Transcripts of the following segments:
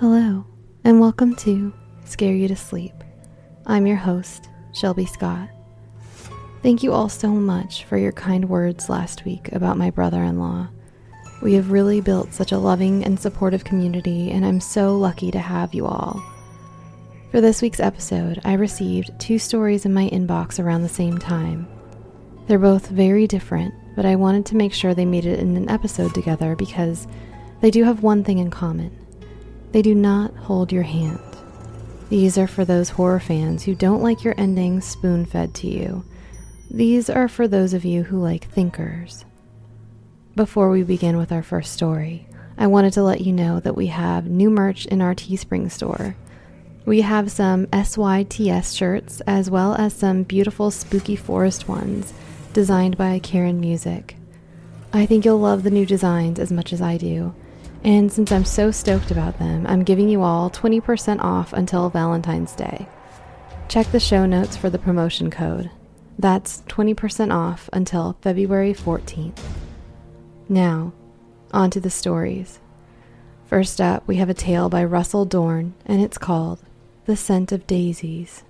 Hello, and welcome to Scare You to Sleep. I'm your host, Shelby Scott. Thank you all so much for your kind words last week about my brother in law. We have really built such a loving and supportive community, and I'm so lucky to have you all. For this week's episode, I received two stories in my inbox around the same time. They're both very different, but I wanted to make sure they made it in an episode together because they do have one thing in common they do not hold your hand. These are for those horror fans who don't like your endings spoon fed to you. These are for those of you who like thinkers. Before we begin with our first story, I wanted to let you know that we have new merch in our Teespring store. We have some SYTS shirts as well as some beautiful spooky forest ones designed by Karen Music. I think you'll love the new designs as much as I do. And since I'm so stoked about them, I'm giving you all 20% off until Valentine's Day. Check the show notes for the promotion code. That's 20% off until February 14th. Now, on to the stories. First up, we have a tale by Russel Dorn, and it's called The Scent of Daisies.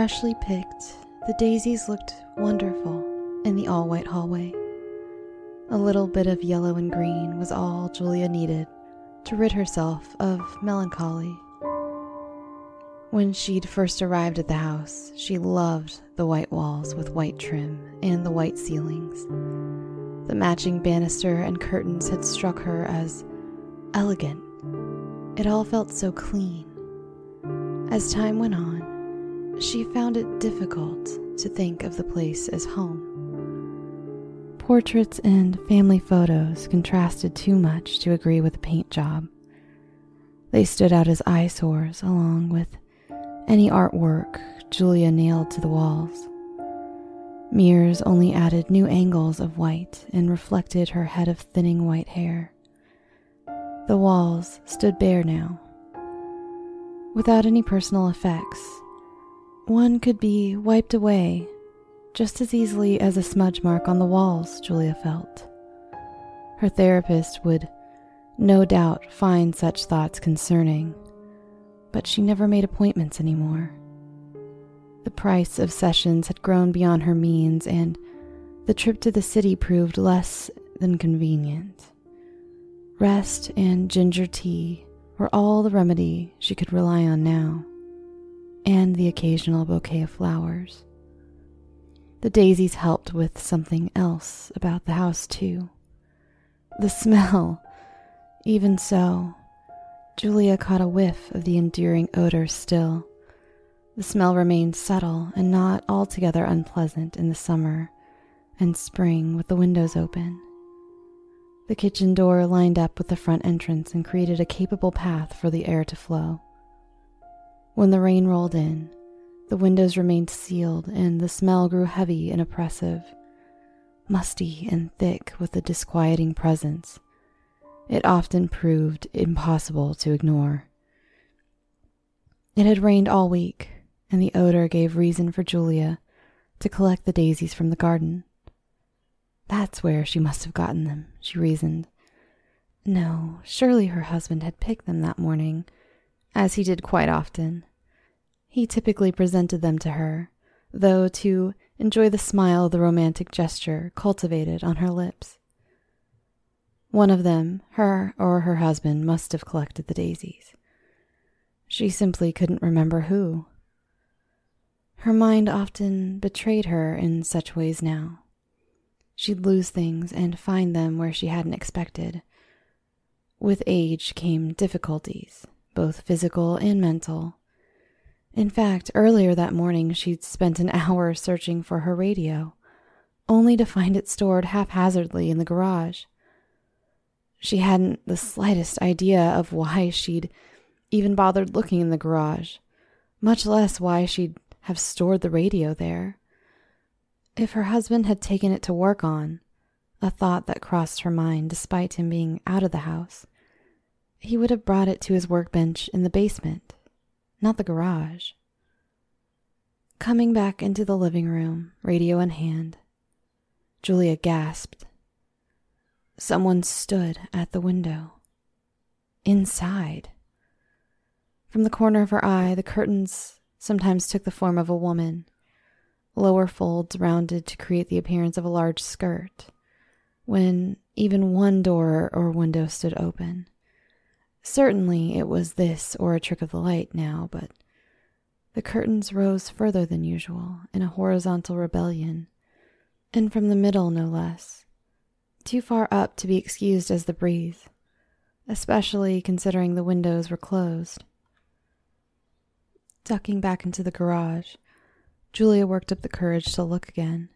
Freshly picked, the daisies looked wonderful in the all white hallway. A little bit of yellow and green was all Julia needed to rid herself of melancholy. When she'd first arrived at the house, she loved the white walls with white trim and the white ceilings. The matching banister and curtains had struck her as elegant. It all felt so clean. As time went on, she found it difficult to think of the place as home. Portraits and family photos contrasted too much to agree with the paint job. They stood out as eyesores along with any artwork Julia nailed to the walls. Mirrors only added new angles of white and reflected her head of thinning white hair. The walls stood bare now. Without any personal effects, one could be wiped away just as easily as a smudge mark on the walls, Julia felt. Her therapist would no doubt find such thoughts concerning, but she never made appointments anymore. The price of sessions had grown beyond her means, and the trip to the city proved less than convenient. Rest and ginger tea were all the remedy she could rely on now and the occasional bouquet of flowers. The daisies helped with something else about the house, too. The smell. Even so, Julia caught a whiff of the enduring odor still. The smell remained subtle and not altogether unpleasant in the summer and spring with the windows open. The kitchen door lined up with the front entrance and created a capable path for the air to flow. When the rain rolled in, the windows remained sealed and the smell grew heavy and oppressive, musty and thick with a disquieting presence. It often proved impossible to ignore. It had rained all week, and the odor gave reason for Julia to collect the daisies from the garden. That's where she must have gotten them, she reasoned. No, surely her husband had picked them that morning as he did quite often. He typically presented them to her, though to enjoy the smile the romantic gesture cultivated on her lips. One of them, her or her husband, must have collected the daisies. She simply couldn't remember who. Her mind often betrayed her in such ways now. She'd lose things and find them where she hadn't expected. With age came difficulties, both physical and mental. In fact, earlier that morning, she'd spent an hour searching for her radio, only to find it stored haphazardly in the garage. She hadn't the slightest idea of why she'd even bothered looking in the garage, much less why she'd have stored the radio there. If her husband had taken it to work on, a thought that crossed her mind despite him being out of the house. He would have brought it to his workbench in the basement, not the garage. Coming back into the living room, radio in hand, Julia gasped. Someone stood at the window. Inside. From the corner of her eye, the curtains sometimes took the form of a woman, lower folds rounded to create the appearance of a large skirt, when even one door or window stood open. Certainly it was this or a trick of the light now, but the curtains rose further than usual in a horizontal rebellion, and from the middle no less, too far up to be excused as the breeze, especially considering the windows were closed. Ducking back into the garage, Julia worked up the courage to look again.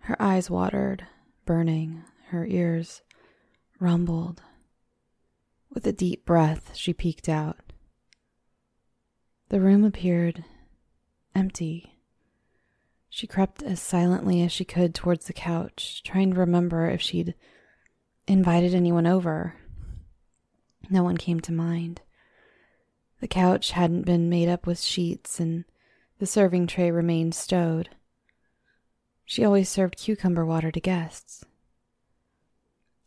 Her eyes watered, burning, her ears rumbled. With a deep breath, she peeked out. The room appeared empty. She crept as silently as she could towards the couch, trying to remember if she'd invited anyone over. No one came to mind. The couch hadn't been made up with sheets, and the serving tray remained stowed. She always served cucumber water to guests.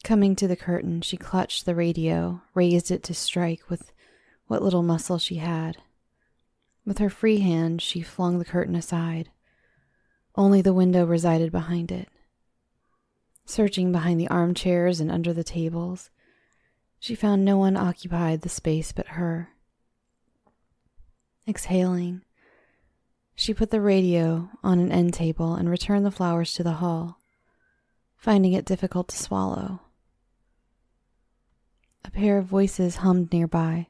Coming to the curtain, she clutched the radio, raised it to strike with what little muscle she had. With her free hand, she flung the curtain aside. Only the window resided behind it. Searching behind the armchairs and under the tables, she found no one occupied the space but her. Exhaling, she put the radio on an end table and returned the flowers to the hall, finding it difficult to swallow. A pair of voices hummed nearby.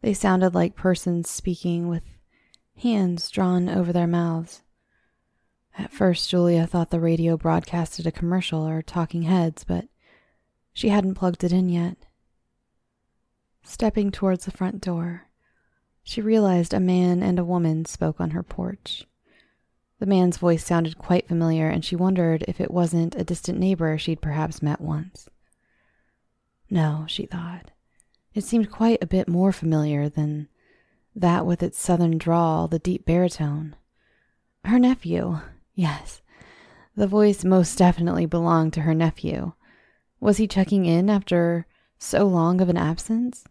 They sounded like persons speaking with hands drawn over their mouths. At first, Julia thought the radio broadcasted a commercial or talking heads, but she hadn't plugged it in yet. Stepping towards the front door, she realized a man and a woman spoke on her porch. The man's voice sounded quite familiar, and she wondered if it wasn't a distant neighbor she'd perhaps met once. No, she thought. It seemed quite a bit more familiar than that with its southern drawl, the deep baritone. Her nephew, yes. The voice most definitely belonged to her nephew. Was he checking in after so long of an absence?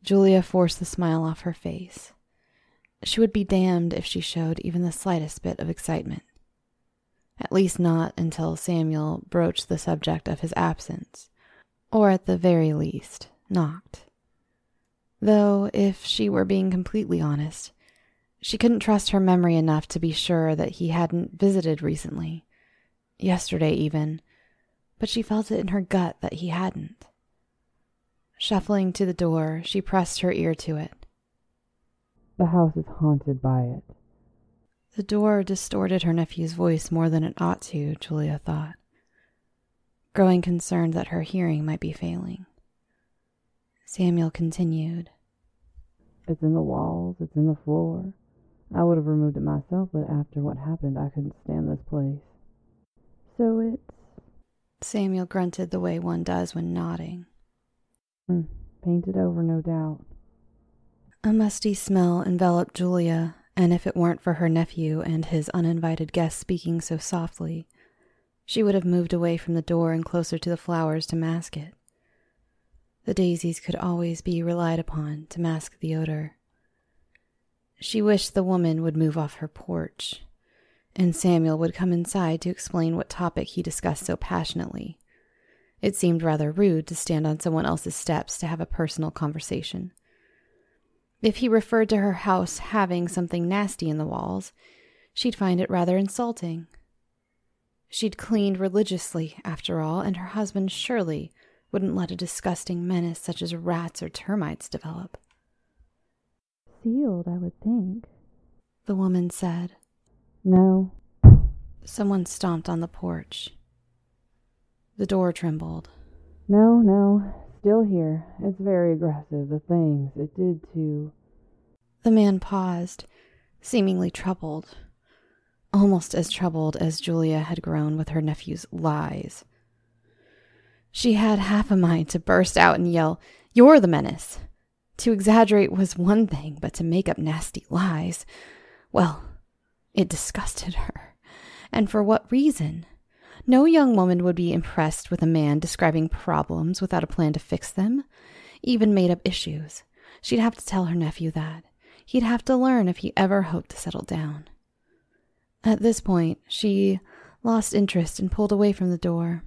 Julia forced the smile off her face. She would be damned if she showed even the slightest bit of excitement. At least not until Samuel broached the subject of his absence or at the very least, knocked. Though, if she were being completely honest, she couldn't trust her memory enough to be sure that he hadn't visited recently, yesterday even, but she felt it in her gut that he hadn't. Shuffling to the door, she pressed her ear to it. The house is haunted by it. The door distorted her nephew's voice more than it ought to, Julia thought growing concerned that her hearing might be failing. Samuel continued. It's in the walls, it's in the floor. I would have removed it myself, but after what happened, I couldn't stand this place. So it's. Samuel grunted the way one does when nodding. Mm, painted over, no doubt. A musty smell enveloped Julia, and if it weren't for her nephew and his uninvited guest speaking so softly, she would have moved away from the door and closer to the flowers to mask it. The daisies could always be relied upon to mask the odor. She wished the woman would move off her porch, and Samuel would come inside to explain what topic he discussed so passionately. It seemed rather rude to stand on someone else's steps to have a personal conversation. If he referred to her house having something nasty in the walls, she'd find it rather insulting. She'd cleaned religiously, after all, and her husband surely wouldn't let a disgusting menace such as rats or termites develop. Sealed, I would think, the woman said. No. Someone stomped on the porch. The door trembled. No, no, still here. It's very aggressive, the things it did to. The man paused, seemingly troubled. Almost as troubled as Julia had grown with her nephew's lies. She had half a mind to burst out and yell, You're the menace! To exaggerate was one thing, but to make up nasty lies, well, it disgusted her. And for what reason? No young woman would be impressed with a man describing problems without a plan to fix them, even made up issues. She'd have to tell her nephew that. He'd have to learn if he ever hoped to settle down. At this point, she lost interest and pulled away from the door.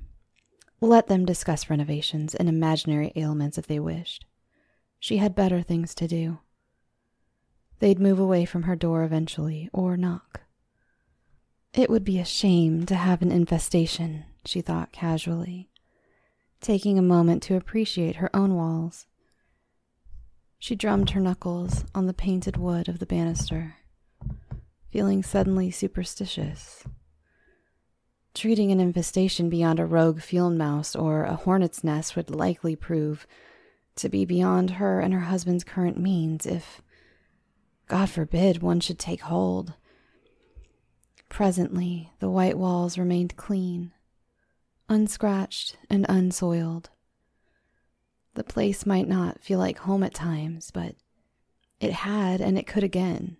Let them discuss renovations and imaginary ailments if they wished. She had better things to do. They'd move away from her door eventually, or knock. It would be a shame to have an infestation, she thought casually, taking a moment to appreciate her own walls. She drummed her knuckles on the painted wood of the banister, feeling suddenly superstitious. Treating an infestation beyond a rogue field mouse or a hornet's nest would likely prove to be beyond her and her husband's current means if, God forbid, one should take hold. Presently, the white walls remained clean, unscratched and unsoiled. The place might not feel like home at times, but it had and it could again.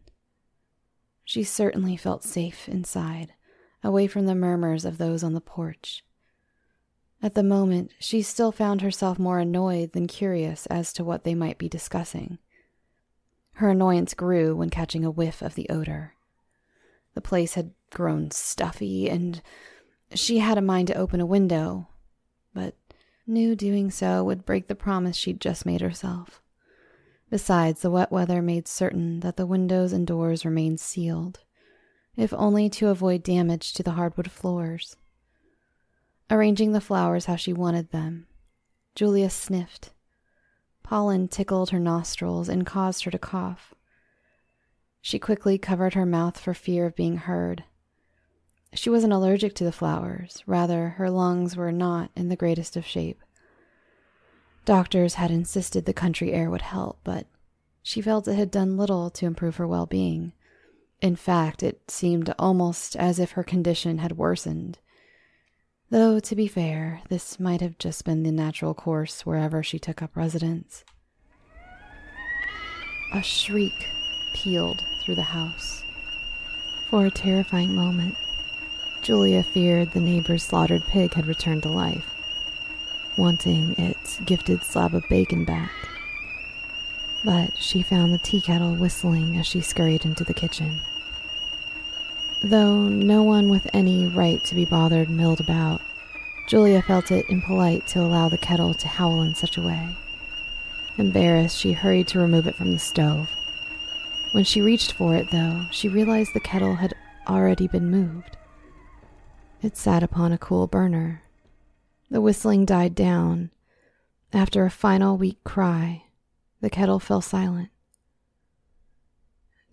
She certainly felt safe inside, away from the murmurs of those on the porch. At the moment, she still found herself more annoyed than curious as to what they might be discussing. Her annoyance grew when catching a whiff of the odor. The place had grown stuffy, and she had a mind to open a window, but knew doing so would break the promise she'd just made herself. Besides, the wet weather made certain that the windows and doors remained sealed, if only to avoid damage to the hardwood floors arranging the flowers how she wanted them. Julia sniffed. Pollen tickled her nostrils and caused her to cough. She quickly covered her mouth for fear of being heard. She wasn't allergic to the flowers, rather, her lungs were not in the greatest of shape. Doctors had insisted the country air would help, but she felt it had done little to improve her well being. In fact, it seemed almost as if her condition had worsened. Though, to be fair, this might have just been the natural course wherever she took up residence. A shriek pealed through the house. For a terrifying moment, Julia feared the neighbor's slaughtered pig had returned to life, wanting gifted slab of bacon back. But she found the tea kettle whistling as she scurried into the kitchen. Though no one with any right to be bothered milled about, Julia felt it impolite to allow the kettle to howl in such a way. Embarrassed, she hurried to remove it from the stove. When she reached for it, though, she realized the kettle had already been moved. It sat upon a cool burner. The whistling died down. After a final weak cry, the kettle fell silent.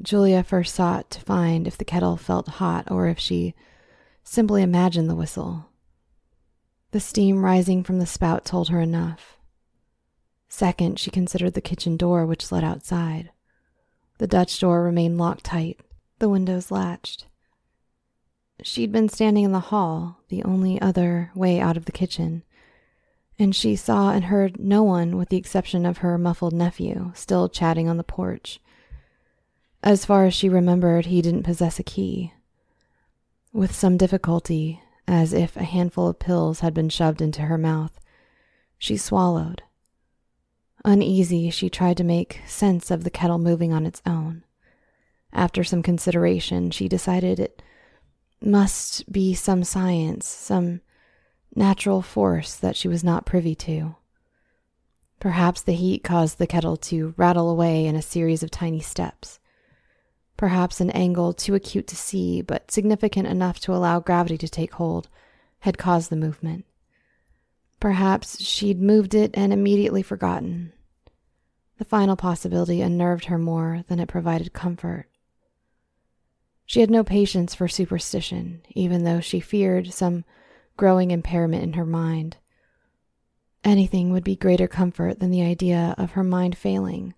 Julia first sought to find if the kettle felt hot or if she simply imagined the whistle. The steam rising from the spout told her enough. Second, she considered the kitchen door which led outside. The Dutch door remained locked tight, the windows latched. She'd been standing in the hall, the only other way out of the kitchen, and she saw and heard no one with the exception of her muffled nephew, still chatting on the porch. As far as she remembered, he didn't possess a key. With some difficulty, as if a handful of pills had been shoved into her mouth, she swallowed. Uneasy, she tried to make sense of the kettle moving on its own. After some consideration, she decided it must be some science, some natural force that she was not privy to. Perhaps the heat caused the kettle to rattle away in a series of tiny steps perhaps an angle too acute to see, but significant enough to allow gravity to take hold, had caused the movement. Perhaps she'd moved it and immediately forgotten. The final possibility unnerved her more than it provided comfort. She had no patience for superstition, even though she feared some growing impairment in her mind. Anything would be greater comfort than the idea of her mind failing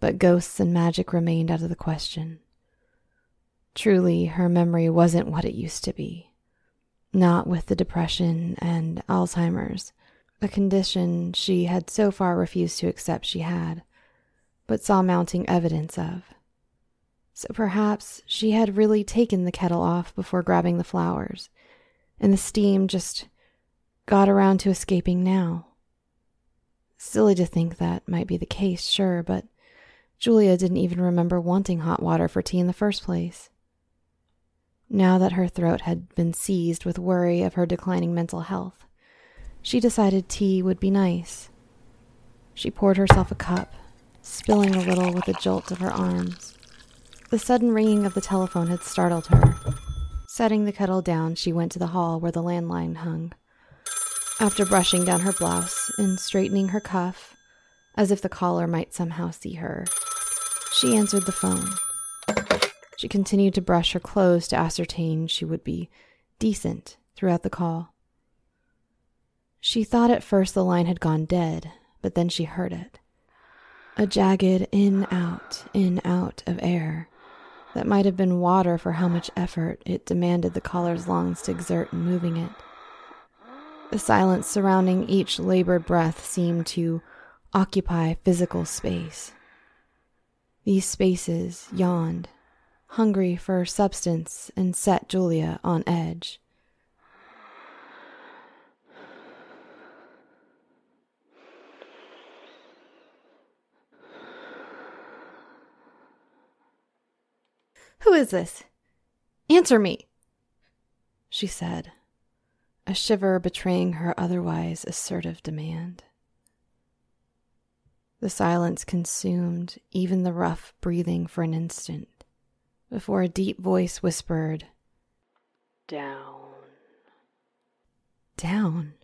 but ghosts and magic remained out of the question. Truly, her memory wasn't what it used to be. Not with the depression and Alzheimer's, a condition she had so far refused to accept she had, but saw mounting evidence of. So perhaps she had really taken the kettle off before grabbing the flowers, and the steam just got around to escaping now. Silly to think that might be the case, sure, but Julia didn't even remember wanting hot water for tea in the first place. Now that her throat had been seized with worry of her declining mental health, she decided tea would be nice. She poured herself a cup, spilling a little with a jolt of her arms. The sudden ringing of the telephone had startled her. Setting the kettle down, she went to the hall where the landline hung. After brushing down her blouse and straightening her cuff, as if the caller might somehow see her, she answered the phone. She continued to brush her clothes to ascertain she would be decent throughout the call. She thought at first the line had gone dead, but then she heard it. A jagged in out, in out of air that might have been water for how much effort it demanded the caller's lungs to exert in moving it. The silence surrounding each labored breath seemed to occupy physical space. These spaces yawned, hungry for substance, and set Julia on edge. Who is this? Answer me, she said, a shiver betraying her otherwise assertive demand. The silence consumed even the rough breathing for an instant before a deep voice whispered, Down. Down,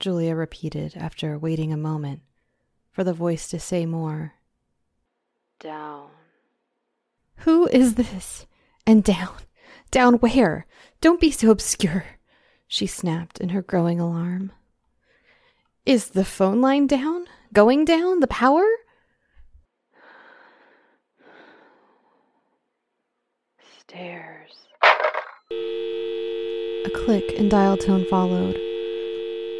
Julia repeated after waiting a moment for the voice to say more. Down. Who is this? And down. Down where? Don't be so obscure, she snapped in her growing alarm. Is the phone line down? Going down? The power? Stairs. A click and dial tone followed,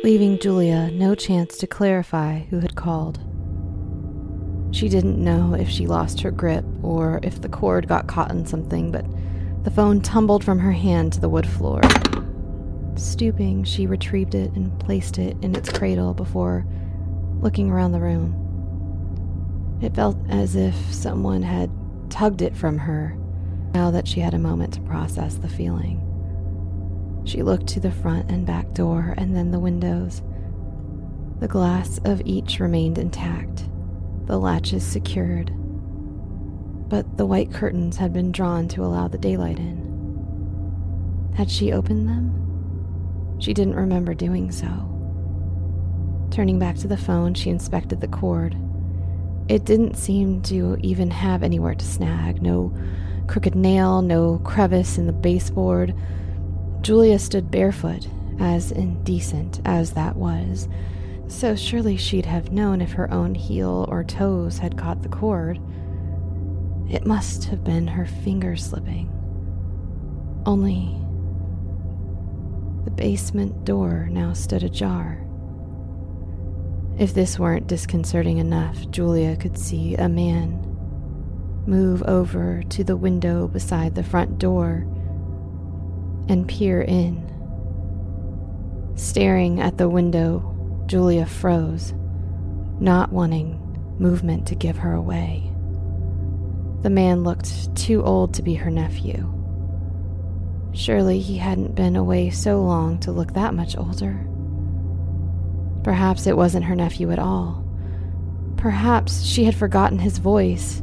leaving Julia no chance to clarify who had called. She didn't know if she lost her grip or if the cord got caught in something, but the phone tumbled from her hand to the wood floor. Stooping, she retrieved it and placed it in its cradle before looking around the room. It felt as if someone had tugged it from her now that she had a moment to process the feeling. She looked to the front and back door and then the windows. The glass of each remained intact the latches secured, but the white curtains had been drawn to allow the daylight in. Had she opened them? She didn't remember doing so. Turning back to the phone, she inspected the cord. It didn't seem to even have anywhere to snag no crooked nail, no crevice in the baseboard. Julia stood barefoot, as indecent as that was, so surely she'd have known if her own heel or toes had caught the cord. It must have been her fingers slipping. Only the basement door now stood ajar. If this weren't disconcerting enough, Julia could see a man move over to the window beside the front door and peer in. Staring at the window Julia froze, not wanting movement to give her away. The man looked too old to be her nephew. Surely he hadn't been away so long to look that much older. Perhaps it wasn't her nephew at all. Perhaps she had forgotten his voice.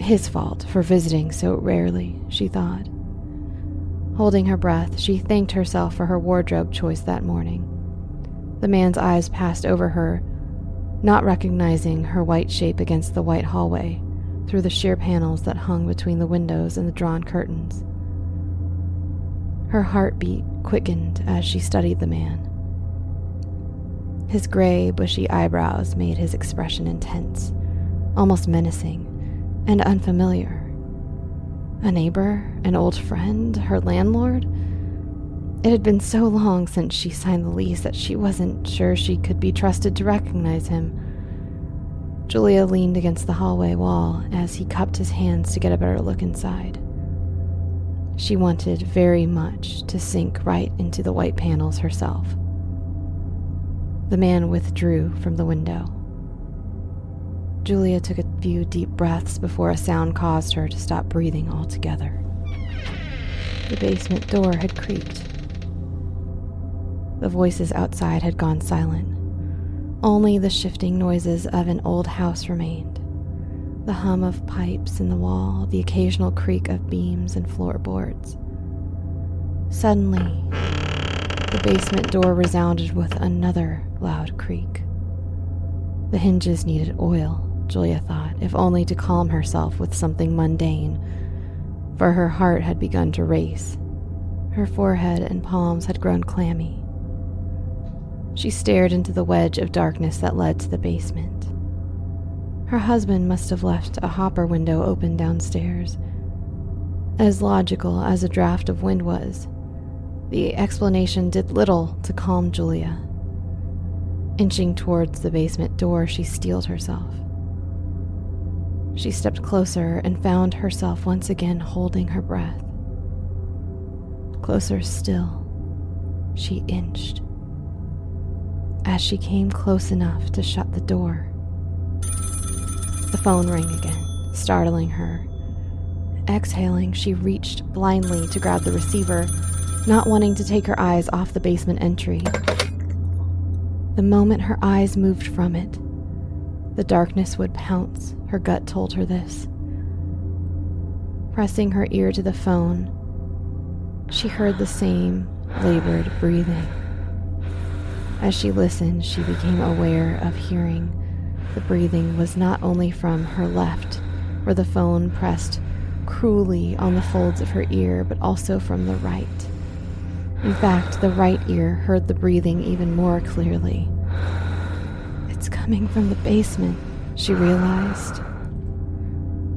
His fault for visiting so rarely, she thought. Holding her breath, she thanked herself for her wardrobe choice that morning. The man's eyes passed over her, not recognizing her white shape against the white hallway through the sheer panels that hung between the windows and the drawn curtains. Her heartbeat quickened as she studied the man. His gray, bushy eyebrows made his expression intense, almost menacing, and unfamiliar. A neighbor? An old friend? Her landlord? It had been so long since she signed the lease that she wasn't sure she could be trusted to recognize him. Julia leaned against the hallway wall as he cupped his hands to get a better look inside. She wanted very much to sink right into the white panels herself. The man withdrew from the window. Julia took a few deep breaths before a sound caused her to stop breathing altogether. The basement door had creaked. The voices outside had gone silent. Only the shifting noises of an old house remained. The hum of pipes in the wall, the occasional creak of beams and floorboards. Suddenly, the basement door resounded with another loud creak. The hinges needed oil, Julia thought, if only to calm herself with something mundane, for her heart had begun to race. Her forehead and palms had grown clammy. She stared into the wedge of darkness that led to the basement. Her husband must have left a hopper window open downstairs. As logical as a draft of wind was, the explanation did little to calm Julia. Inching towards the basement door, she steeled herself. She stepped closer and found herself once again holding her breath. Closer still, she inched. As she came close enough to shut the door, the phone rang again, startling her. Exhaling, she reached blindly to grab the receiver, not wanting to take her eyes off the basement entry. The moment her eyes moved from it, the darkness would pounce, her gut told her this. Pressing her ear to the phone, she heard the same labored breathing. As she listened, she became aware of hearing the breathing was not only from her left, where the phone pressed cruelly on the folds of her ear, but also from the right. In fact, the right ear heard the breathing even more clearly. It's coming from the basement, she realized.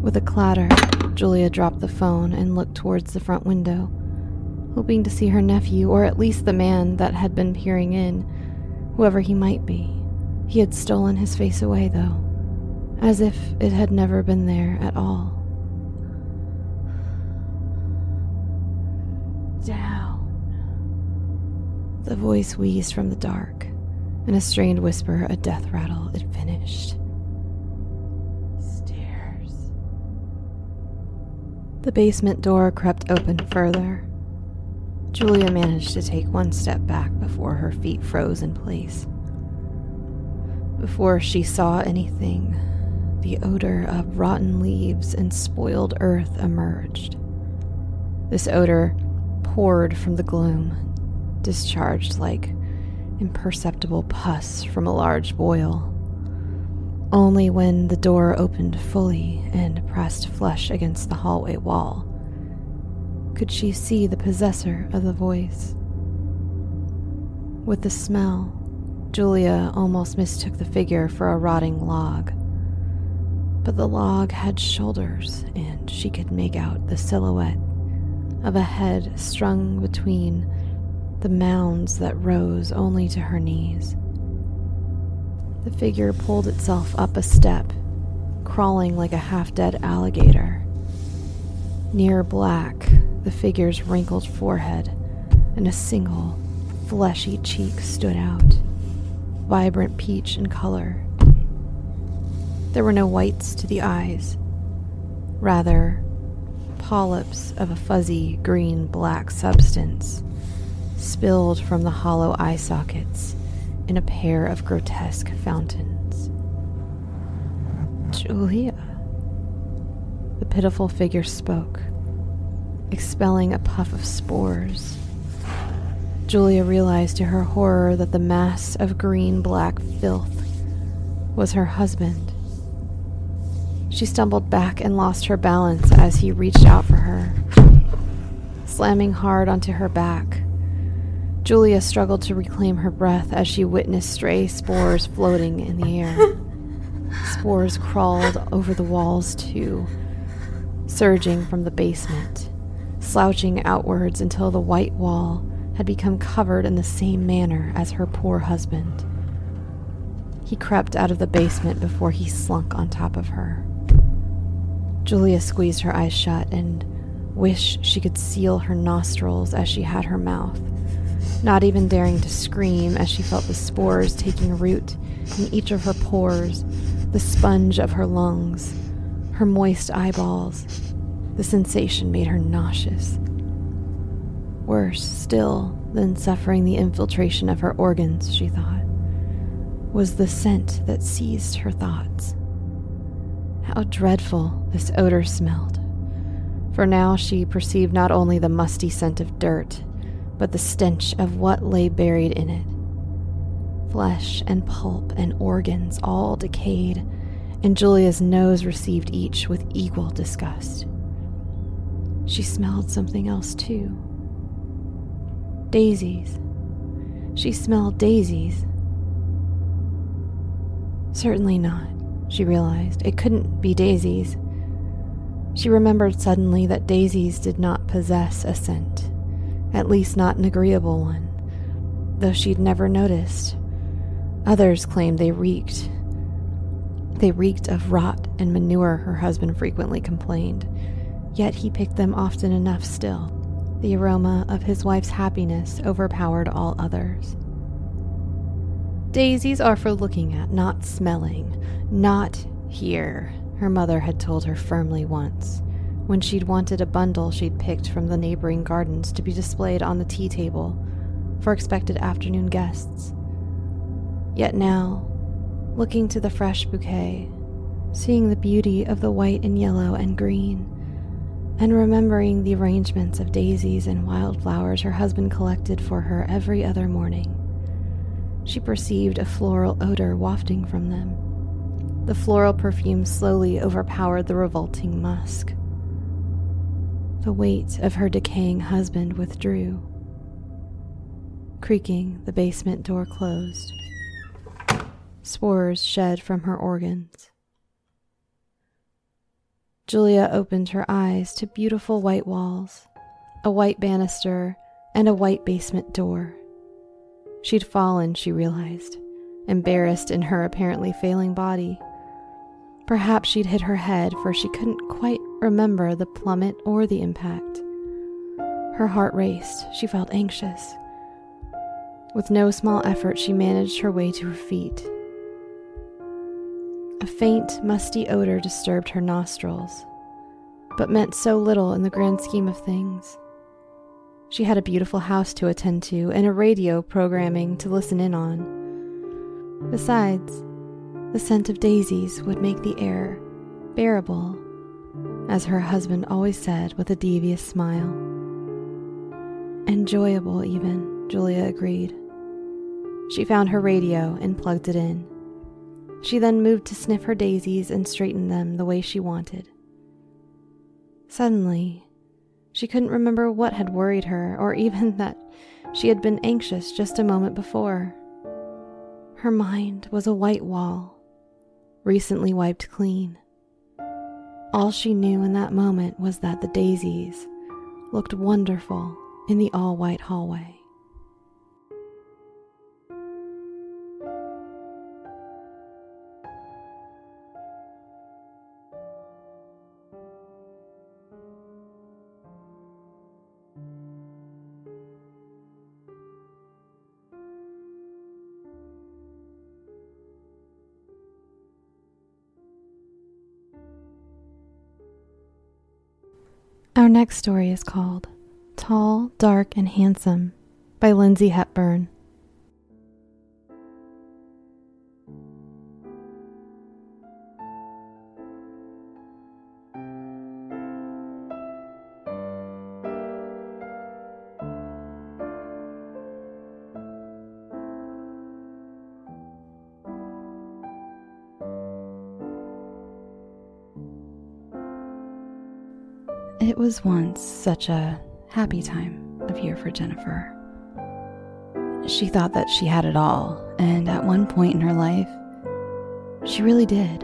With a clatter, Julia dropped the phone and looked towards the front window, hoping to see her nephew, or at least the man that had been peering in, whoever he might be. He had stolen his face away, though, as if it had never been there at all. Down. The voice wheezed from the dark. In a strained whisper, a death rattle, it finished. Stairs. The basement door crept open further. Julia managed to take one step back before her feet froze in place. Before she saw anything, the odor of rotten leaves and spoiled earth emerged. This odor poured from the gloom, discharged like imperceptible pus from a large boil. Only when the door opened fully and pressed flush against the hallway wall could she see the possessor of the voice. With the smell, Julia almost mistook the figure for a rotting log. But the log had shoulders, and she could make out the silhouette of a head strung between the mounds that rose only to her knees. The figure pulled itself up a step, crawling like a half dead alligator. Near black, the figure's wrinkled forehead and a single, fleshy cheek stood out, vibrant peach in color. There were no whites to the eyes, rather, polyps of a fuzzy green black substance spilled from the hollow eye sockets in a pair of grotesque fountains. Julia. The pitiful figure spoke, expelling a puff of spores. Julia realized to her horror that the mass of green black filth was her husband. She stumbled back and lost her balance as he reached out for her, slamming hard onto her back. Julia struggled to reclaim her breath as she witnessed stray spores floating in the air. spores crawled over the walls, too, surging from the basement, slouching outwards until the white wall had become covered in the same manner as her poor husband. He crept out of the basement before he slunk on top of her. Julia squeezed her eyes shut and wished she could seal her nostrils as she had her mouth, not even daring to scream as she felt the spores taking root in each of her pores, the sponge of her lungs, her moist eyeballs. The sensation made her nauseous. Worse still than suffering the infiltration of her organs, she thought, was the scent that seized her thoughts. How dreadful this odor smelled. For now she perceived not only the musty scent of dirt, but the stench of what lay buried in it. Flesh and pulp and organs all decayed, and Julia's nose received each with equal disgust. She smelled something else too daisies. She smelled daisies. Certainly not, she realized. It couldn't be daisies. She remembered suddenly that daisies did not possess a scent, at least not an agreeable one, though she'd never noticed. Others claimed they reeked. They reeked of rot and manure, her husband frequently complained, yet he picked them often enough still. The aroma of his wife's happiness overpowered all others. Daisies are for looking at, not smelling. Not here, her mother had told her firmly once, when she'd wanted a bundle she'd picked from the neighboring gardens to be displayed on the tea table for expected afternoon guests. Yet now, looking to the fresh bouquet, seeing the beauty of the white and yellow and green, and remembering the arrangements of daisies and wildflowers her husband collected for her every other morning. She perceived a floral odor wafting from them. The floral perfume slowly overpowered the revolting musk. The weight of her decaying husband withdrew. Creaking, the basement door closed. Spores shed from her organs. Julia opened her eyes to beautiful white walls, a white banister, and a white basement door. She'd fallen, she realized, embarrassed in her apparently failing body. Perhaps she'd hit her head, for she couldn't quite remember the plummet or the impact. Her heart raced. She felt anxious. With no small effort, she managed her way to her feet. A faint, musty odor disturbed her nostrils, but meant so little in the grand scheme of things. She had a beautiful house to attend to and a radio programming to listen in on. Besides, the scent of daisies would make the air bearable, as her husband always said with a devious smile. Enjoyable, even, Julia agreed. She found her radio and plugged it in. She then moved to sniff her daisies and straighten them the way she wanted. Suddenly, she couldn't remember what had worried her, or even that she had been anxious just a moment before. Her mind was a white wall, recently wiped clean. All she knew in that moment was that the daisies looked wonderful in the all white hallway. Our next story is called Tall, Dark, and Handsome by Lindsay Hepburn. Was once such a happy time of year for Jennifer. She thought that she had it all, and at one point in her life, she really did.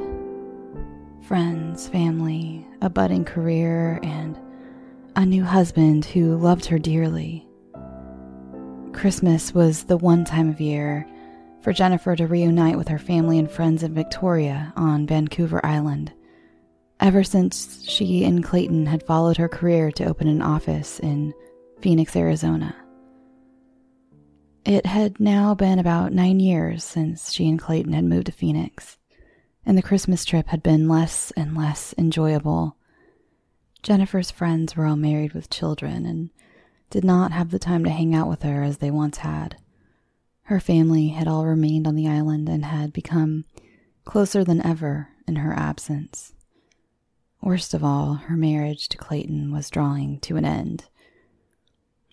friends, family, a budding career, and a new husband who loved her dearly. Christmas was the one time of year for Jennifer to reunite with her family and friends in Victoria on Vancouver Island. Ever since she and Clayton had followed her career to open an office in Phoenix, Arizona. It had now been about nine years since she and Clayton had moved to Phoenix, and the Christmas trip had been less and less enjoyable. Jennifer's friends were all married with children and did not have the time to hang out with her as they once had. Her family had all remained on the island and had become closer than ever in her absence. Worst of all, her marriage to Clayton was drawing to an end.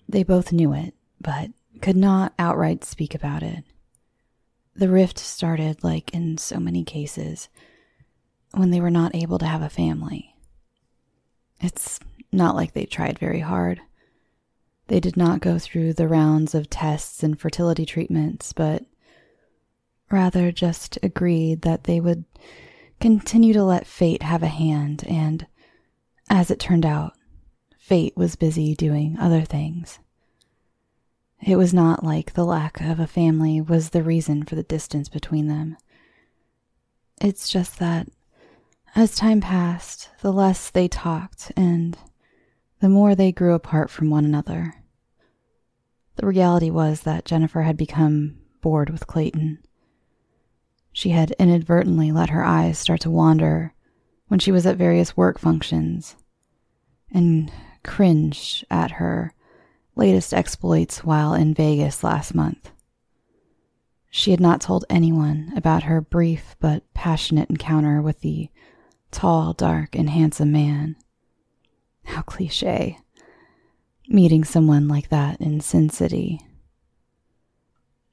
They both knew it, but could not outright speak about it. The rift started, like in so many cases, when they were not able to have a family. It's not like they tried very hard. They did not go through the rounds of tests and fertility treatments, but rather just agreed that they would continue to let fate have a hand, and as it turned out, fate was busy doing other things. It was not like the lack of a family was the reason for the distance between them. It's just that as time passed, the less they talked and the more they grew apart from one another. The reality was that Jennifer had become bored with Clayton. She had inadvertently let her eyes start to wander when she was at various work functions and cringed at her latest exploits while in Vegas last month. She had not told anyone about her brief but passionate encounter with the tall, dark, and handsome man. How cliche. Meeting someone like that in Sin City.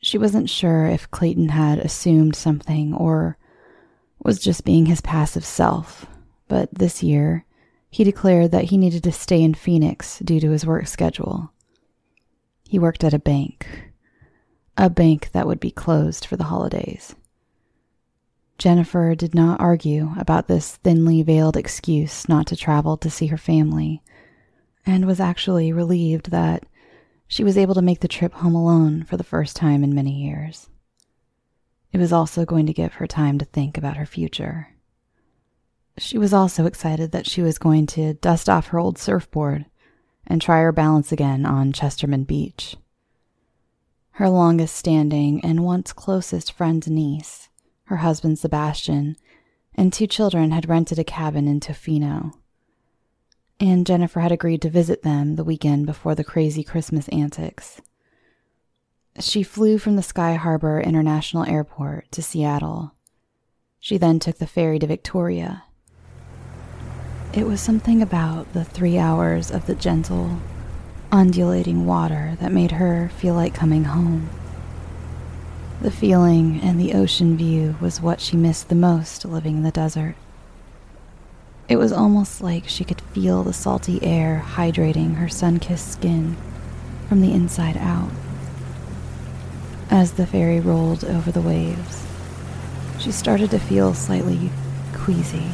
She wasn't sure if Clayton had assumed something or was just being his passive self, but this year he declared that he needed to stay in Phoenix due to his work schedule. He worked at a bank, a bank that would be closed for the holidays. Jennifer did not argue about this thinly veiled excuse not to travel to see her family, and was actually relieved that she was able to make the trip home alone for the first time in many years. It was also going to give her time to think about her future. She was also excited that she was going to dust off her old surfboard and try her balance again on Chesterman Beach. Her longest standing and once closest friend Denise, her husband Sebastian, and two children had rented a cabin in Tofino. And Jennifer had agreed to visit them the weekend before the crazy Christmas antics. She flew from the Sky Harbor International Airport to Seattle. She then took the ferry to Victoria it was something about the three hours of the gentle, undulating water that made her feel like coming home. The feeling and the ocean view was what she missed the most living in the desert. It was almost like she could feel the salty air hydrating her sun kissed skin from the inside out. As the ferry rolled over the waves, she started to feel slightly queasy.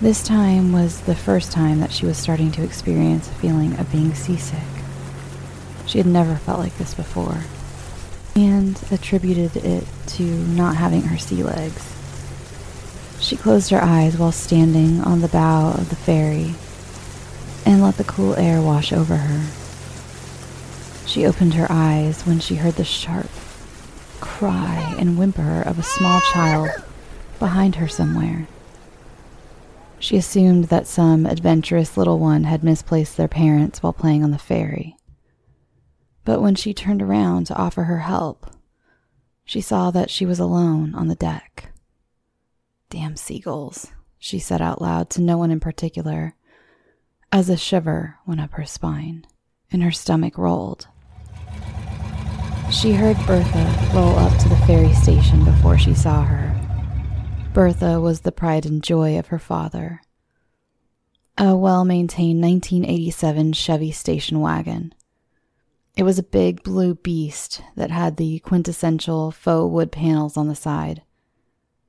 This time was the first time that she was starting to experience a feeling of being seasick. She had never felt like this before, and attributed it to not having her sea legs. She closed her eyes while standing on the bow of the ferry and let the cool air wash over her. She opened her eyes when she heard the sharp cry and whimper of a small child behind her somewhere. She assumed that some adventurous little one had misplaced their parents while playing on the ferry. But when she turned around to offer her help, she saw that she was alone on the deck. Damn seagulls, she said out loud to no one in particular, as a shiver went up her spine and her stomach rolled. She heard Bertha roll up to the ferry station before she saw her Bertha was the pride and joy of her father. A well maintained 1987 Chevy station wagon. It was a big blue beast that had the quintessential faux wood panels on the side.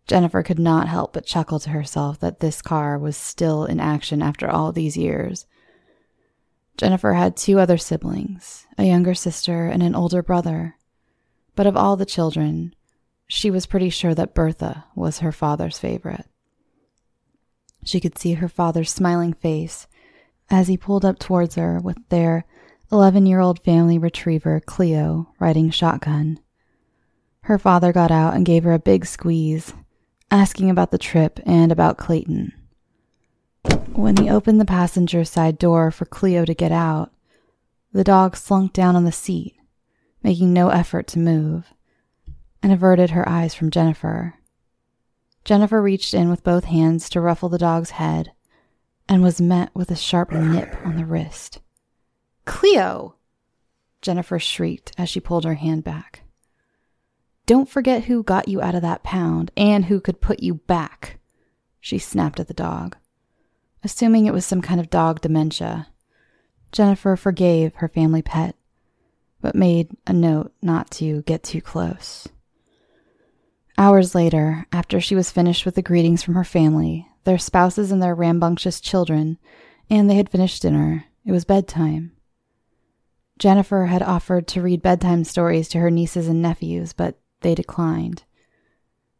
Jennifer could not help but chuckle to herself that this car was still in action after all these years. Jennifer had two other siblings, a younger sister and an older brother. But of all the children, she was pretty sure that Bertha was her father's favorite. She could see her father's smiling face as he pulled up towards her with their 11 year old family retriever, Cleo, riding shotgun. Her father got out and gave her a big squeeze, asking about the trip and about Clayton. When he opened the passenger side door for Cleo to get out, the dog slunk down on the seat, making no effort to move, and averted her eyes from Jennifer. Jennifer reached in with both hands to ruffle the dog's head and was met with a sharp nip on the wrist. Cleo! Jennifer shrieked as she pulled her hand back. Don't forget who got you out of that pound and who could put you back, she snapped at the dog. Assuming it was some kind of dog dementia, Jennifer forgave her family pet, but made a note not to get too close. Hours later, after she was finished with the greetings from her family, their spouses and their rambunctious children, and they had finished dinner, it was bedtime. Jennifer had offered to read bedtime stories to her nieces and nephews, but they declined.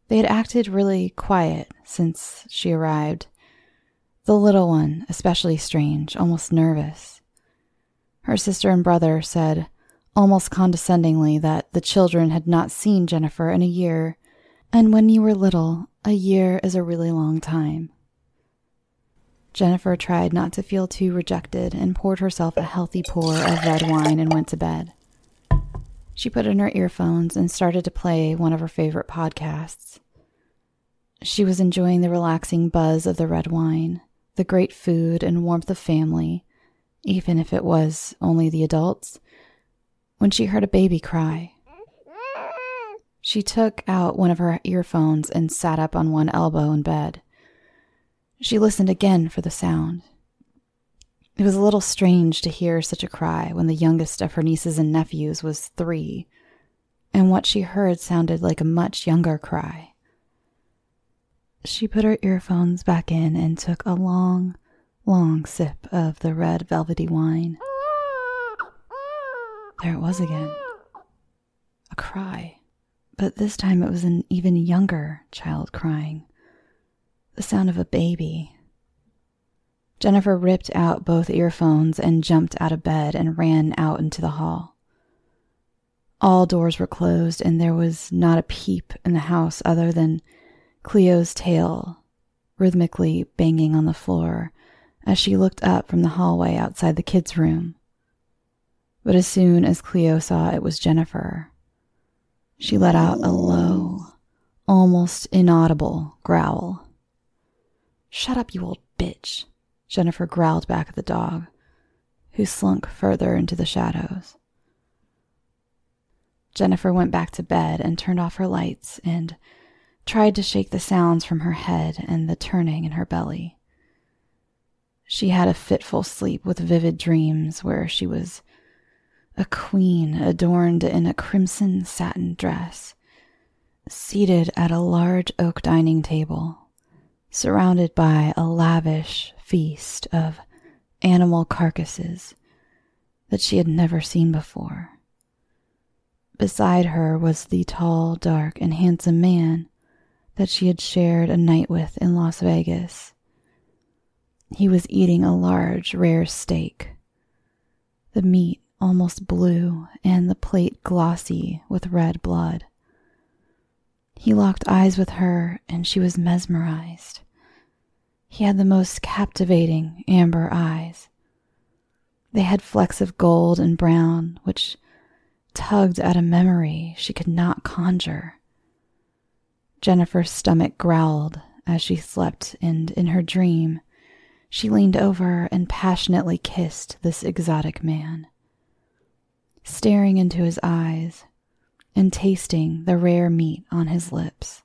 They had acted really quiet since she arrived. The little one, especially strange, almost nervous. Her sister and brother said, almost condescendingly, that the children had not seen Jennifer in a year, and when you were little, a year is a really long time. Jennifer tried not to feel too rejected and poured herself a healthy pour of red wine and went to bed. She put in her earphones and started to play one of her favorite podcasts. She was enjoying the relaxing buzz of the red wine, the great food and warmth of family, even if it was only the adults, when she heard a baby cry. She took out one of her earphones and sat up on one elbow in bed. She listened again for the sound. It was a little strange to hear such a cry when the youngest of her nieces and nephews was three, and what she heard sounded like a much younger cry. She put her earphones back in and took a long, long sip of the red velvety wine. There it was again. A cry. But this time it was an even younger child crying. The sound of a baby Jennifer ripped out both earphones and jumped out of bed and ran out into the hall. All doors were closed, and there was not a peep in the house other than Cleo's tail rhythmically banging on the floor as she looked up from the hallway outside the kids' room. But as soon as Cleo saw it was Jennifer, she let out a low, almost inaudible growl. Shut up, you old bitch, Jennifer growled back at the dog, who slunk further into the shadows. Jennifer went back to bed and turned off her lights and tried to shake the sounds from her head and the turning in her belly. She had a fitful sleep with vivid dreams where she was a queen adorned in a crimson satin dress, seated at a large oak dining table surrounded by a lavish feast of animal carcasses that she had never seen before. Beside her was the tall, dark, and handsome man that she had shared a night with in Las Vegas. He was eating a large, rare steak, the meat almost blue and the plate glossy with red blood. He locked eyes with her, and she was mesmerized. He had the most captivating amber eyes. They had flecks of gold and brown, which tugged at a memory she could not conjure. Jennifer's stomach growled as she slept, and in her dream, she leaned over and passionately kissed this exotic man. Staring into his eyes and tasting the rare meat on his lips,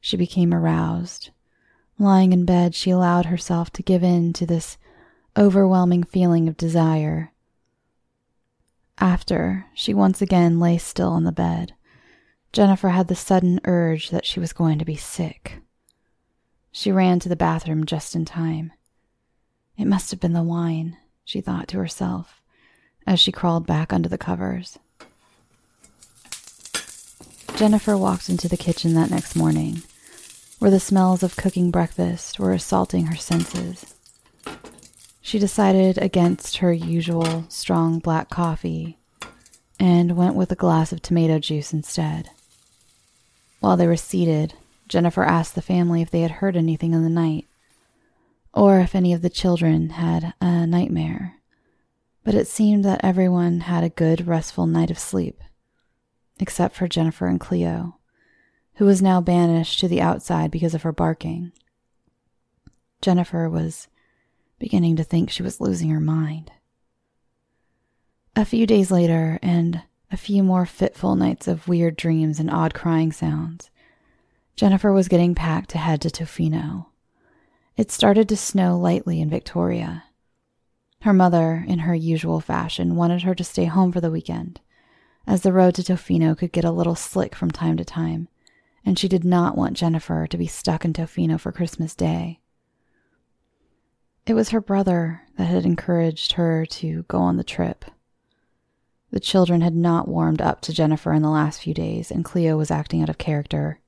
she became aroused Lying in bed, she allowed herself to give in to this overwhelming feeling of desire. After, she once again lay still on the bed, Jennifer had the sudden urge that she was going to be sick. She ran to the bathroom just in time. It must have been the wine, she thought to herself as she crawled back under the covers. Jennifer walked into the kitchen that next morning, where the smells of cooking breakfast were assaulting her senses. She decided against her usual strong black coffee and went with a glass of tomato juice instead. While they were seated, Jennifer asked the family if they had heard anything in the night, or if any of the children had a nightmare. But it seemed that everyone had a good, restful night of sleep, except for Jennifer and Cleo, who was now banished to the outside because of her barking. Jennifer was beginning to think she was losing her mind. A few days later, and a few more fitful nights of weird dreams and odd crying sounds, Jennifer was getting packed to head to Tofino. It started to snow lightly in Victoria. Her mother, in her usual fashion, wanted her to stay home for the weekend, as the road to Tofino could get a little slick from time to time, and she did not want Jennifer to be stuck in Tofino for Christmas Day. It was her brother that had encouraged her to go on the trip. The children had not warmed up to Jennifer in the last few days, and Cleo was acting out of character.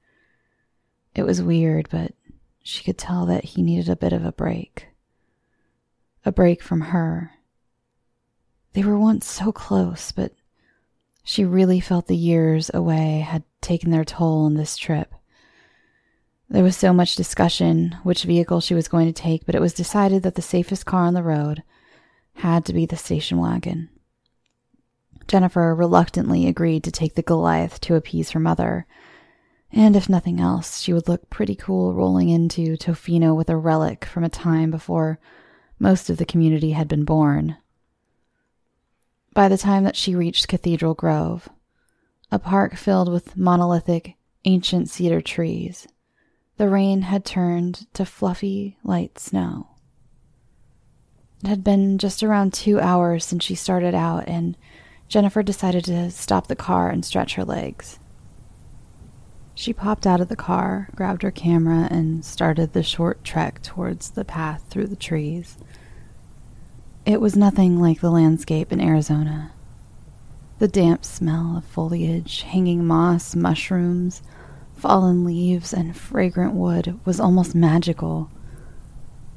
It was weird, but she could tell that he needed a bit of a break. A break from her. They were once so close, but she really felt the years away had taken their toll on this trip. There was so much discussion which vehicle she was going to take, but it was decided that the safest car on the road had to be the station wagon. Jennifer reluctantly agreed to take the Goliath to appease her mother. And if nothing else, she would look pretty cool rolling into Tofino with a relic from a time before most of the community had been born. By the time that she reached Cathedral Grove, a park filled with monolithic, ancient cedar trees, the rain had turned to fluffy, light snow. It had been just around two hours since she started out, and Jennifer decided to stop the car and stretch her legs. She popped out of the car, grabbed her camera, and started the short trek towards the path through the trees. It was nothing like the landscape in Arizona. The damp smell of foliage, hanging moss, mushrooms, fallen leaves, and fragrant wood was almost magical.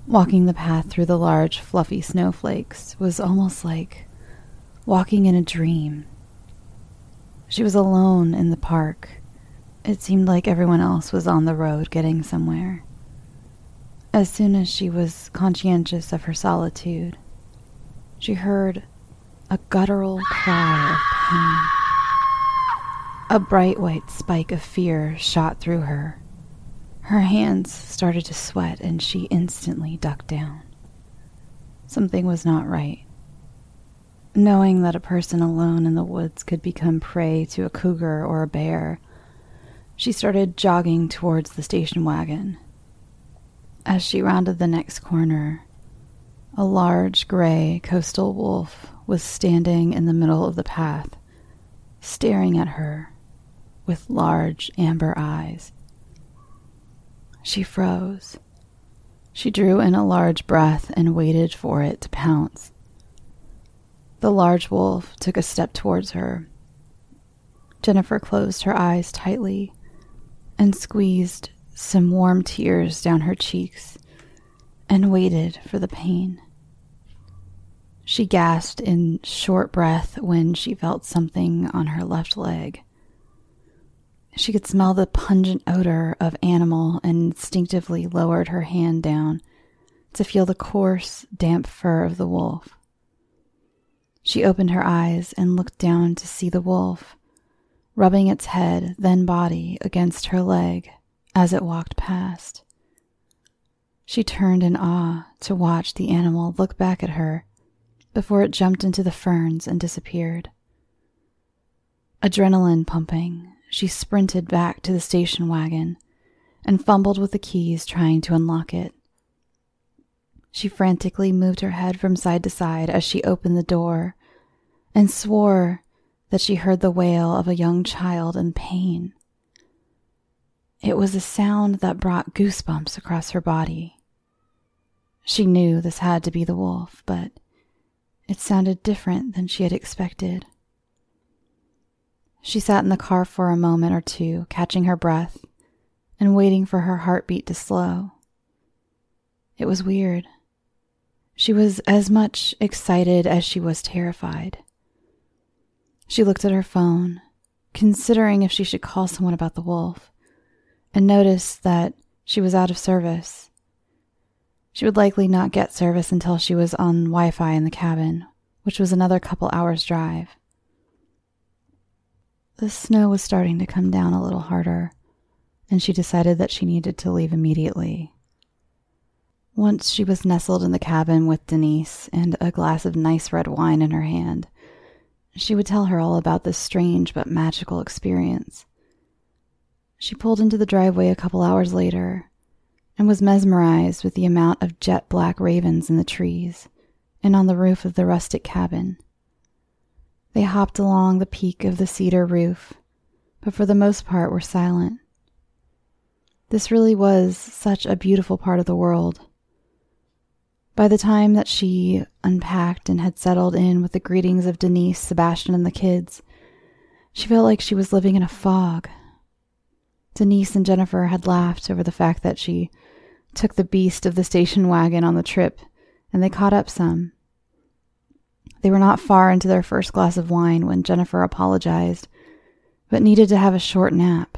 Walking the path through the large, fluffy snowflakes was almost like walking in a dream. She was alone in the park. It seemed like everyone else was on the road getting somewhere. As soon as she was conscientious of her solitude, she heard a guttural cry of pain. A bright white spike of fear shot through her. Her hands started to sweat and she instantly ducked down. Something was not right. Knowing that a person alone in the woods could become prey to a cougar or a bear, she started jogging towards the station wagon. As she rounded the next corner, a large gray coastal wolf was standing in the middle of the path, staring at her with large amber eyes. She froze. She drew in a large breath and waited for it to pounce. The large wolf took a step towards her. Jennifer closed her eyes tightly and squeezed some warm tears down her cheeks and waited for the pain. She gasped in short breath when she felt something on her left leg. She could smell the pungent odor of animal and instinctively lowered her hand down to feel the coarse, damp fur of the wolf. She opened her eyes and looked down to see the wolf, rubbing its head, then body, against her leg as it walked past. She turned in awe to watch the animal look back at her before it jumped into the ferns and disappeared. Adrenaline pumping, she sprinted back to the station wagon and fumbled with the keys trying to unlock it. She frantically moved her head from side to side as she opened the door and swore that she heard the wail of a young child in pain. It was a sound that brought goosebumps across her body. She knew this had to be the wolf, but it sounded different than she had expected. She sat in the car for a moment or two, catching her breath and waiting for her heartbeat to slow. It was weird. She was as much excited as she was terrified. She looked at her phone, considering if she should call someone about the wolf, and noticed that she was out of service. She would likely not get service until she was on Wi Fi in the cabin, which was another couple hours' drive. The snow was starting to come down a little harder, and she decided that she needed to leave immediately. Once she was nestled in the cabin with Denise and a glass of nice red wine in her hand, she would tell her all about this strange but magical experience. She pulled into the driveway a couple hours later and was mesmerized with the amount of jet black ravens in the trees and on the roof of the rustic cabin. They hopped along the peak of the cedar roof, but for the most part were silent. This really was such a beautiful part of the world. By the time that she unpacked and had settled in with the greetings of Denise, Sebastian, and the kids, she felt like she was living in a fog. Denise and Jennifer had laughed over the fact that she took the beast of the station wagon on the trip, and they caught up some. They were not far into their first glass of wine when Jennifer apologized, but needed to have a short nap.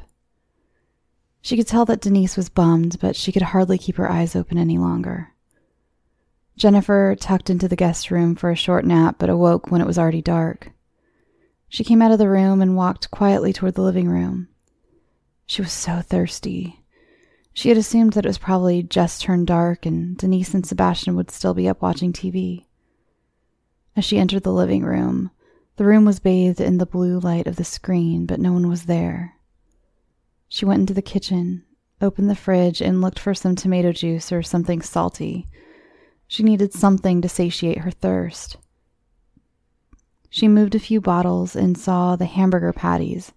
She could tell that Denise was bummed, but she could hardly keep her eyes open any longer. Jennifer tucked into the guest room for a short nap, but awoke when it was already dark. She came out of the room and walked quietly toward the living room. She was so thirsty. She had assumed that it was probably just turned dark and Denise and Sebastian would still be up watching TV. As she entered the living room, the room was bathed in the blue light of the screen, but no one was there. She went into the kitchen, opened the fridge, and looked for some tomato juice or something salty. She needed something to satiate her thirst. She moved a few bottles and saw the hamburger patties,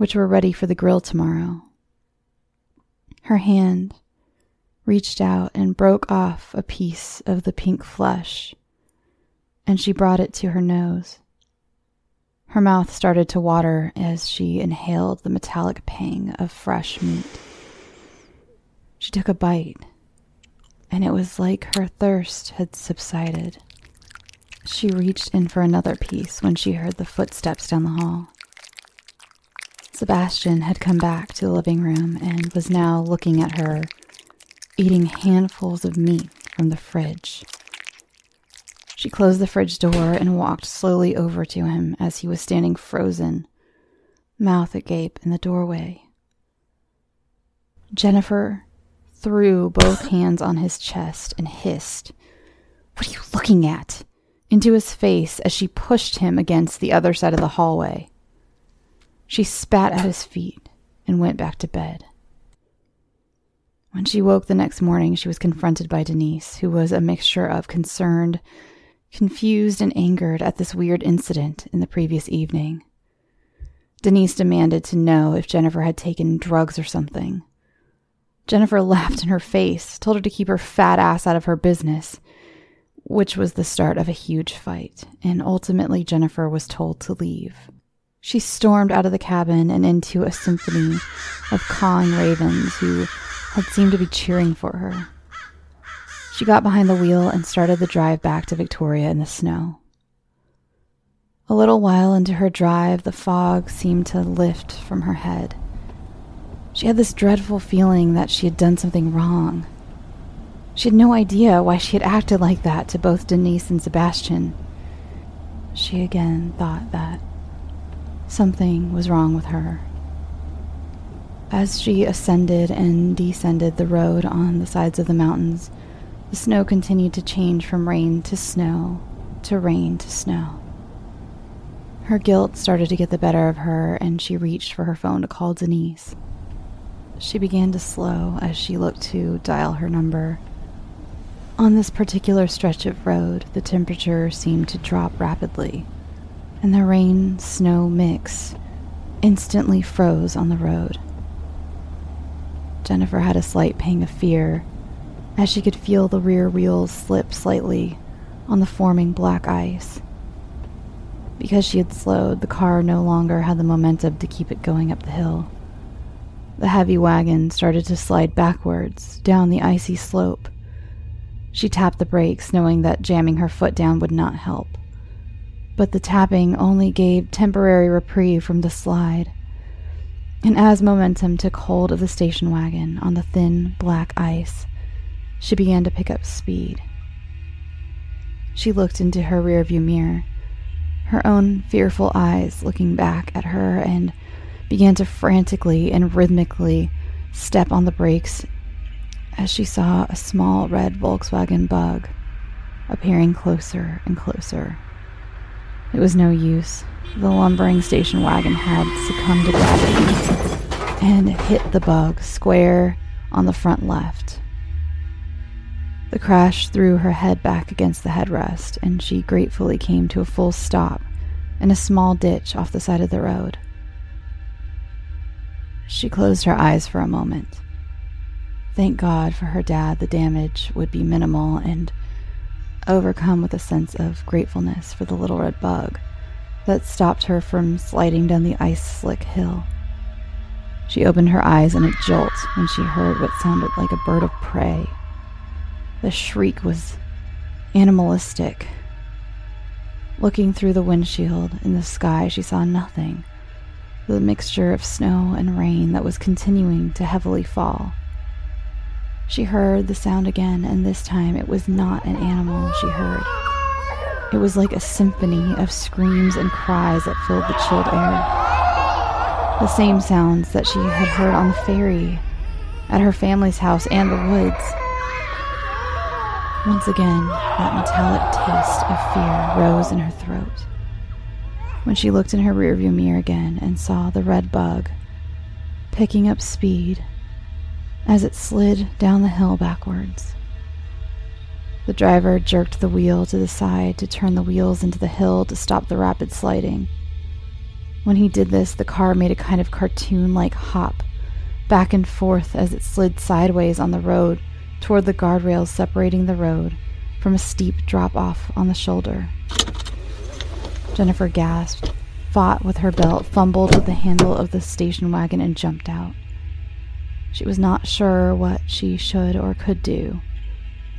which were ready for the grill tomorrow. Her hand reached out and broke off a piece of the pink flesh, and she brought it to her nose. Her mouth started to water as she inhaled the metallic pang of fresh meat. She took a bite, and it was like her thirst had subsided. She reached in for another piece when she heard the footsteps down the hall. Sebastian had come back to the living room and was now looking at her, eating handfuls of meat from the fridge. She closed the fridge door and walked slowly over to him as he was standing frozen, mouth agape in the doorway. Jennifer threw both hands on his chest and hissed, What are you looking at? into his face as she pushed him against the other side of the hallway. She spat at his feet and went back to bed. When she woke the next morning, she was confronted by Denise, who was a mixture of concerned, confused, and angered at this weird incident in the previous evening. Denise demanded to know if Jennifer had taken drugs or something. Jennifer laughed in her face, told her to keep her fat ass out of her business, which was the start of a huge fight, and ultimately Jennifer was told to leave. She stormed out of the cabin and into a symphony of cawing ravens who had seemed to be cheering for her. She got behind the wheel and started the drive back to Victoria in the snow. A little while into her drive, the fog seemed to lift from her head. She had this dreadful feeling that she had done something wrong. She had no idea why she had acted like that to both Denise and Sebastian. She again thought that Something was wrong with her. As she ascended and descended the road on the sides of the mountains, the snow continued to change from rain to snow to rain to snow. Her guilt started to get the better of her, and she reached for her phone to call Denise. She began to slow as she looked to dial her number. On this particular stretch of road, the temperature seemed to drop rapidly and the rain snow mix instantly froze on the road. Jennifer had a slight pang of fear as she could feel the rear wheels slip slightly on the forming black ice. Because she had slowed, the car no longer had the momentum to keep it going up the hill. The heavy wagon started to slide backwards down the icy slope. She tapped the brakes, knowing that jamming her foot down would not help. But the tapping only gave temporary reprieve from the slide. And as momentum took hold of the station wagon on the thin black ice, she began to pick up speed. She looked into her rearview mirror, her own fearful eyes looking back at her, and began to frantically and rhythmically step on the brakes as she saw a small red Volkswagen bug appearing closer and closer. It was no use. The lumbering station wagon had succumbed to gravity and hit the bug square on the front left. The crash threw her head back against the headrest, and she gratefully came to a full stop in a small ditch off the side of the road. She closed her eyes for a moment. Thank God for her dad, the damage would be minimal, and overcome with a sense of gratefulness for the little red bug that stopped her from sliding down the ice slick hill. She opened her eyes in a jolt when she heard what sounded like a bird of prey. The shriek was animalistic. Looking through the windshield in the sky, she saw nothing the mixture of snow and rain that was continuing to heavily fall. She heard the sound again, and this time it was not an animal she heard. It was like a symphony of screams and cries that filled the chilled air. The same sounds that she had heard on the ferry, at her family's house, and the woods. Once again, that metallic taste of fear rose in her throat. When she looked in her rearview mirror again and saw the red bug picking up speed as it slid down the hill backwards. The driver jerked the wheel to the side to turn the wheels into the hill to stop the rapid sliding. When he did this, the car made a kind of cartoon like hop back and forth as it slid sideways on the road toward the guardrails separating the road from a steep drop off on the shoulder. Jennifer gasped, fought with her belt, fumbled with the handle of the station wagon, and jumped out. She was not sure what she should or could do,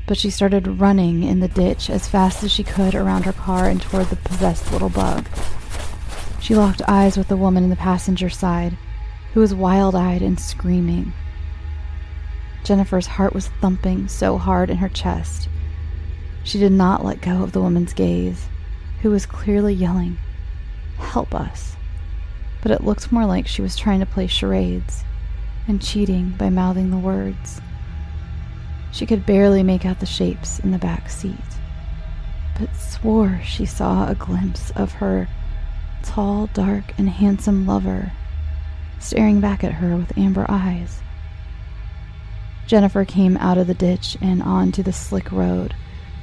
but she started running in the ditch as fast as she could around her car and toward the possessed little bug. She locked eyes with the woman in the passenger side, who was wild eyed and screaming. Jennifer's heart was thumping so hard in her chest. She did not let go of the woman's gaze, who was clearly yelling, Help us! But it looked more like she was trying to play charades and cheating by mouthing the words. She could barely make out the shapes in the back seat, but swore she saw a glimpse of her tall, dark, and handsome lover staring back at her with amber eyes. Jennifer came out of the ditch and onto the slick road,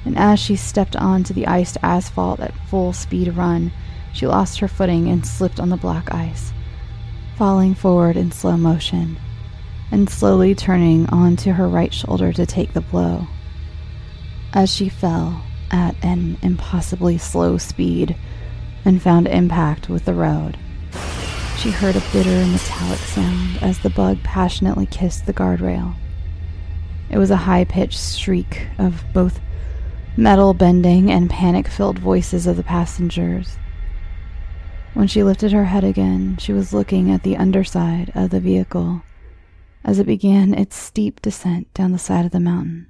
and as she stepped onto the iced asphalt at full speed run, she lost her footing and slipped on the black ice, falling forward in slow motion and slowly turning onto her right shoulder to take the blow. As she fell at an impossibly slow speed and found impact with the road, she heard a bitter metallic sound as the bug passionately kissed the guardrail. It was a high pitched shriek of both metal bending and panic filled voices of the passengers. When she lifted her head again, she was looking at the underside of the vehicle as it began its steep descent down the side of the mountain.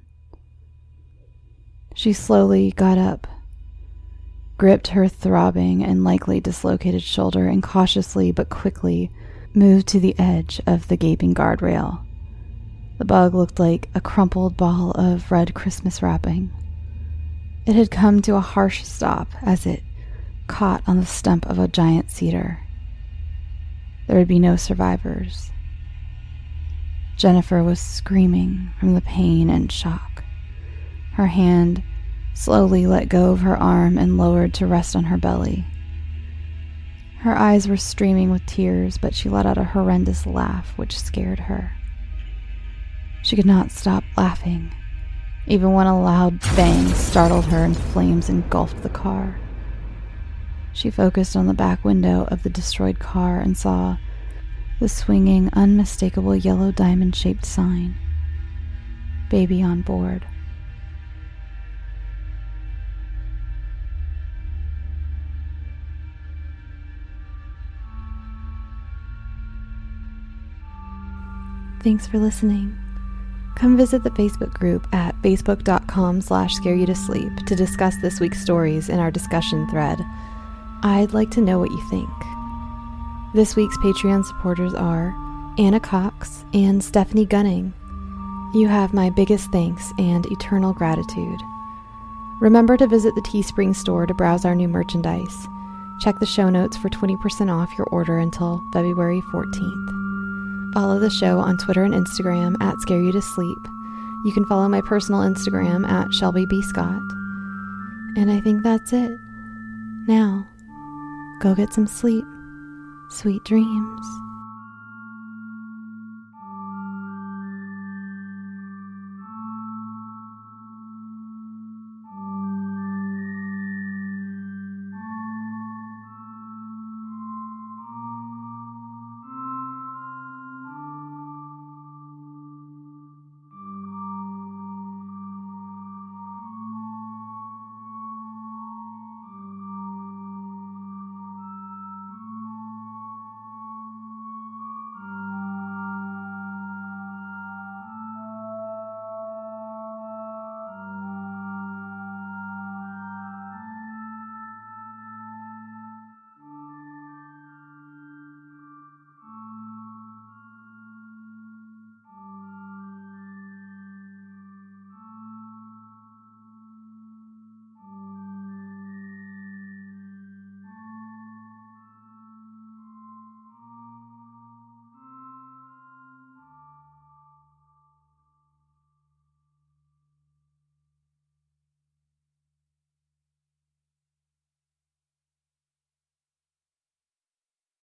She slowly got up, gripped her throbbing and likely dislocated shoulder, and cautiously but quickly moved to the edge of the gaping guardrail. The bug looked like a crumpled ball of red Christmas wrapping. It had come to a harsh stop as it caught on the stump of a giant cedar. There would be no survivors. Jennifer was screaming from the pain and shock. Her hand slowly let go of her arm and lowered to rest on her belly. Her eyes were streaming with tears, but she let out a horrendous laugh which scared her. She could not stop laughing, even when a loud bang startled her and flames engulfed the car. She focused on the back window of the destroyed car and saw the swinging, unmistakable yellow diamond shaped sign Baby on board. Thanks for listening. Come visit the Facebook group at facebook.com slash scare you to sleep to discuss this week's stories in our discussion thread. I'd like to know what you think. This week's Patreon supporters are Anna Cox and Stephanie Gunning. You have my biggest thanks and eternal gratitude. Remember to visit the Teespring store to browse our new merchandise. Check the show notes for 20% off your order until February 14th. Follow the show on Twitter and Instagram at Scare You to Sleep. You can follow my personal Instagram at Shelby B. Scott. And I think that's it. Now, go get some sleep. Sweet dreams.